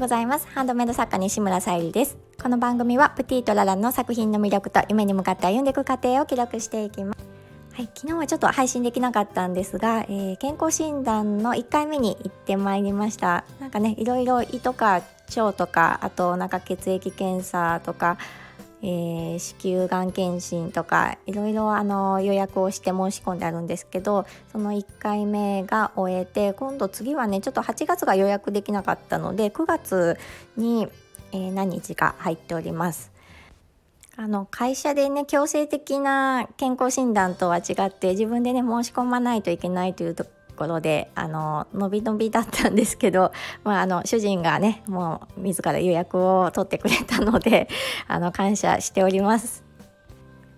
ようございます。ハンドメイド作家西村さゆりです。この番組はプティとララの作品の魅力と夢に向かって歩んでいく過程を記録していきます。はい、昨日はちょっと配信できなかったんですが、えー、健康診断の1回目に行ってまいりました。なんかねいろいろ胃とか腸とかあとお腹血液検査とかえー、子宮がん検診とかいろいろあの予約をして申し込んであるんですけどその1回目が終えて今度次はねちょっと8月が予約できなかったので9月に、えー、何日か入っております。あの会社でね強制的な健康診断とは違って自分でね申し込まないといけないというところであの伸び伸びだったんですけど、まあ、あの主人がねもう自ら予約を取ってくれたので あの感謝しております。や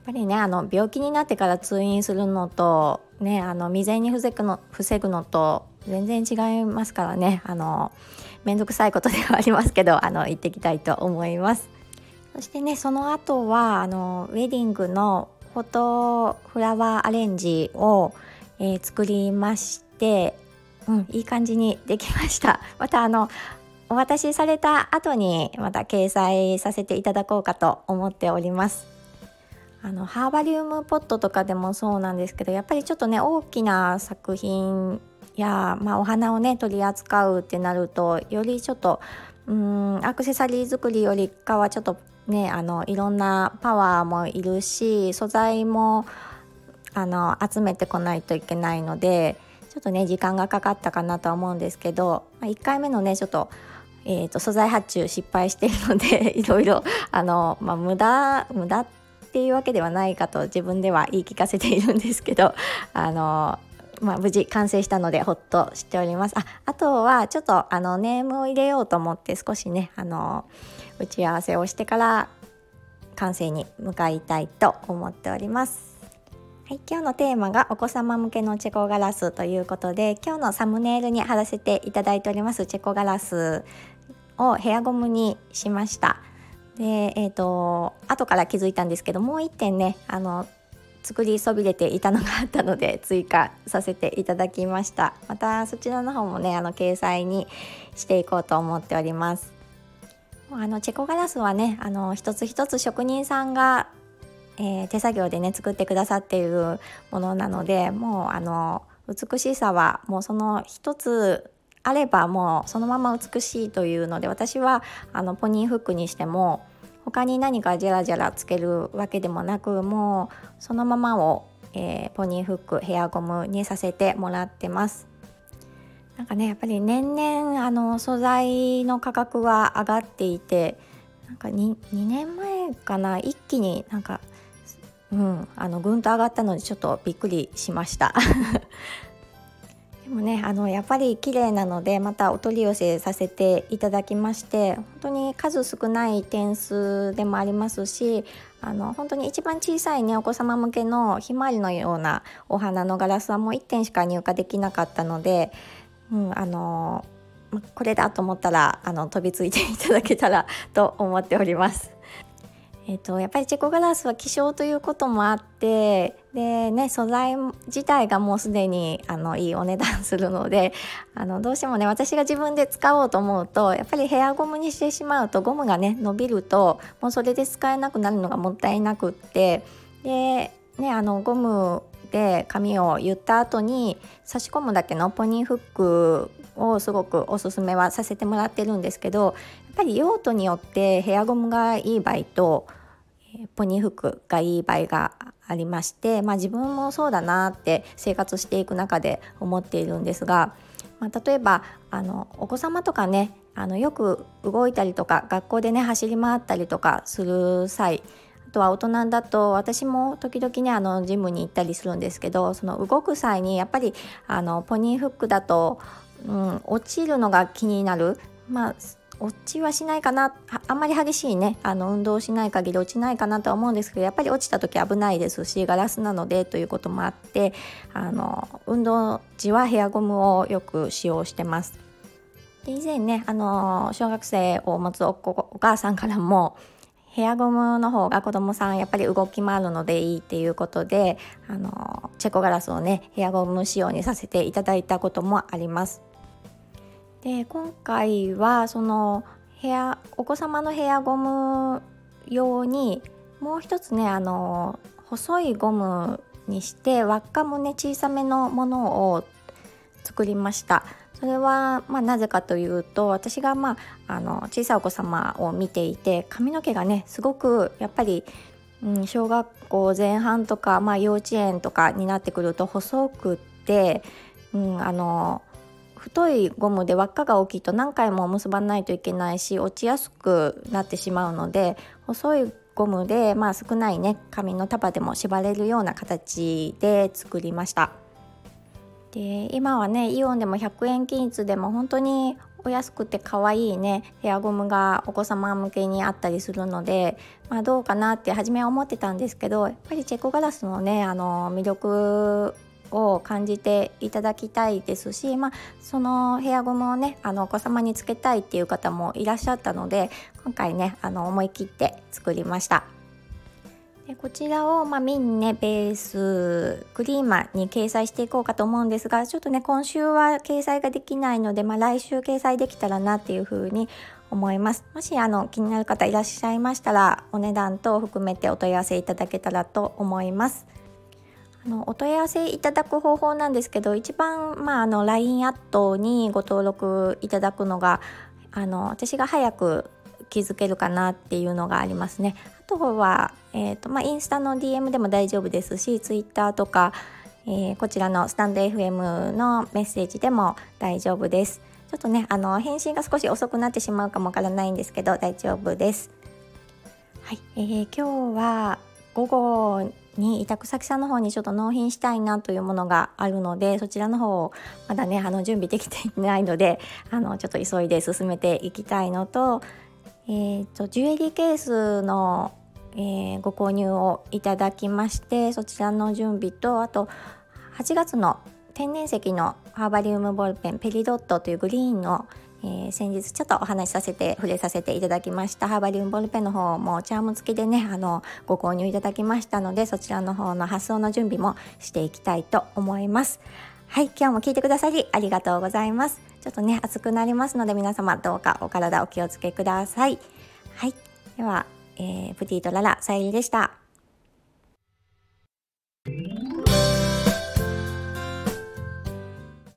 っぱりねあの病気になってから通院するのと、ね、あの未然に防ぐの防ぐのと全然違いますからねあの面倒くさいことではありますけどあの行ってきたいと思います。そしてねその後はあのウェディングのフォトフラワーアレンジを、えー、作りまして、うん、いい感じにできました。またあのお渡しされた後にまた掲載させていただこうかと思っております。あのハーバリウムポットとかでもそうなんですけどやっぱりちょっとね大きな作品や、まあ、お花をね取り扱うってなるとよりちょっとうんアクセサリー作りよりかはちょっとねあのいろんなパワーもいるし素材もあの集めてこないといけないのでちょっとね時間がかかったかなとは思うんですけど、まあ、1回目のねちょっと,、えーと、素材発注失敗してるので いろいろあの、まあ、無駄無駄っていうわけではないかと自分では言い聞かせているんですけどあのまあ、無事完成したのでほっとしております。ああとはちょっとあのネームを入れようと思って少しねあの打ち合わせをしてから完成に向かいたいと思っております。はい、今日のテーマがお子様向けのチェコガラスということで今日のサムネイルに貼らせていただいておりますチェコガラスをヘアゴムにしました。でえっ、ー、と後から気づいたんですけどもう1点ねあの作りそびれていたのがあったので 追加させていただきました。またそちらの方もねあの掲載にしていこうと思っております。あのチェコガラスはねあの一つ一つ職人さんがえー、手作業でね作ってくださっているものなのでもうあの美しさはもうその一つあればもうそのまま美しいというので私はあのポニーフックにしても他に何かジャラジャラつけるわけでもなくもうそのままを、えー、ポニーフックヘアゴムにさせてもらってます。なんかねやっぱり年々あの素材の価格は上がっていてなんか 2, 2年前かな一気になんかうん、あのぐんと上がったのでちょっとびっくりしました でもねあのやっぱり綺麗なのでまたお取り寄せさせていただきまして本当に数少ない点数でもありますしあの本当に一番小さいねお子様向けのひまわりのようなお花のガラスはもう1点しか入荷できなかったので、うん、あのこれだと思ったらあの飛びついていただけたらと思っております。えーと、やっぱりチェコガラスは希少ということもあってで、ね、素材自体がもうすでにあのいいお値段するので あのどうしてもね私が自分で使おうと思うとやっぱりヘアゴムにしてしまうとゴムがね伸びるともうそれで使えなくなるのがもったいなくってで、ね、あのゴムで髪を言った後に差し込むだけのポニーフックをすごくおすすめはさせてもらってるんですけどやっぱり用途によってヘアゴムがいい場合とポニーフックがいい場合がありまして、まあ、自分もそうだなって生活していく中で思っているんですが、まあ、例えばあのお子様とかねあのよく動いたりとか学校でね走り回ったりとかする際あとは大人だと私も時々ねあのジムに行ったりするんですけどその動く際にやっぱりあのポニーフックだと、うん、落ちるのが気になる。まあ落ちはしないかなあんまり激しいねあの運動しない限り落ちないかなとは思うんですけどやっぱり落ちた時危ないですしガラスなのでということもあってあの運動時はヘアゴムをよく使用してます。で以前ねあの小学生を持つおお母さんからもヘアゴムの方が子供さんやっぱり動き回るのでいいっていうことであのチェコガラスをねヘアゴム仕様にさせていただいたこともあります。で今回はそのヘアお子様のヘアゴム用にもう一つねあの細いゴムにして輪っかもね小さめのものを作りました。それは、まあ、なぜかというと私が、まあ、あの小さいお子様を見ていて髪の毛がねすごくやっぱり、うん、小学校前半とか、まあ、幼稚園とかになってくると細くって、うん、あの太いゴムで輪っかが大きいと何回も結ばないといけないし落ちやすくなってしまうので細いゴムで、まあ、少ないね紙の束でも縛れるような形で作りました。で今はねイオンでも100円均一でも本当にお安くて可愛いねヘアゴムがお子様向けにあったりするので、まあ、どうかなって初めは思ってたんですけどやっぱりチェコガラスのねあの魅力を感じていただきたいですし、まあ、そのヘアゴムをねあのお子様につけたいっていう方もいらっしゃったので今回ねあの思い切って作りました。でこちらを、まあ、ミンネベースクリーマーに掲載していこうかと思うんですがちょっとね今週は掲載ができないので、まあ、来週掲載できたらなっていうふうに思いますもしあの気になる方いらっしゃいましたらお値段等含めてお問い合わせいただけたらと思いますあのお問い合わせいただく方法なんですけど一番、まあ、あの LINE アットにご登録いただくのがあの私が早く気づけるかなっていうのがありますね。あとは、えーとまあ、インスタの DM でも大丈夫ですし Twitter とか、えー、こちらのスタンド FM のメッセージでも大丈夫です。ちょっとねあの返信が少し遅くなってしまうかもわからないんですけど大丈夫です。はい、えー、今日は午後に委託先さんの方にちょっと納品したいなというものがあるのでそちらの方をまだねあの準備できていないのであのちょっと急いで進めていきたいのと,、えーと、ジュエリーケースの、えー、ご購入をいただきましてそちらの準備とあと8月の天然石のハーバリウムボールペンペリドットというグリーンのえー、先日ちょっとお話しさせて触れさせていただきました。ハーバリウムボールペンの方もチャーム付きでねあのご購入いただきましたのでそちらの方の発送の準備もしていきたいと思います。はい今日も聞いてくださりありがとうございます。ちょっとね暑くなりますので皆様どうかお体お気をつけください。はいでは、えー、プティとララさゆりでした。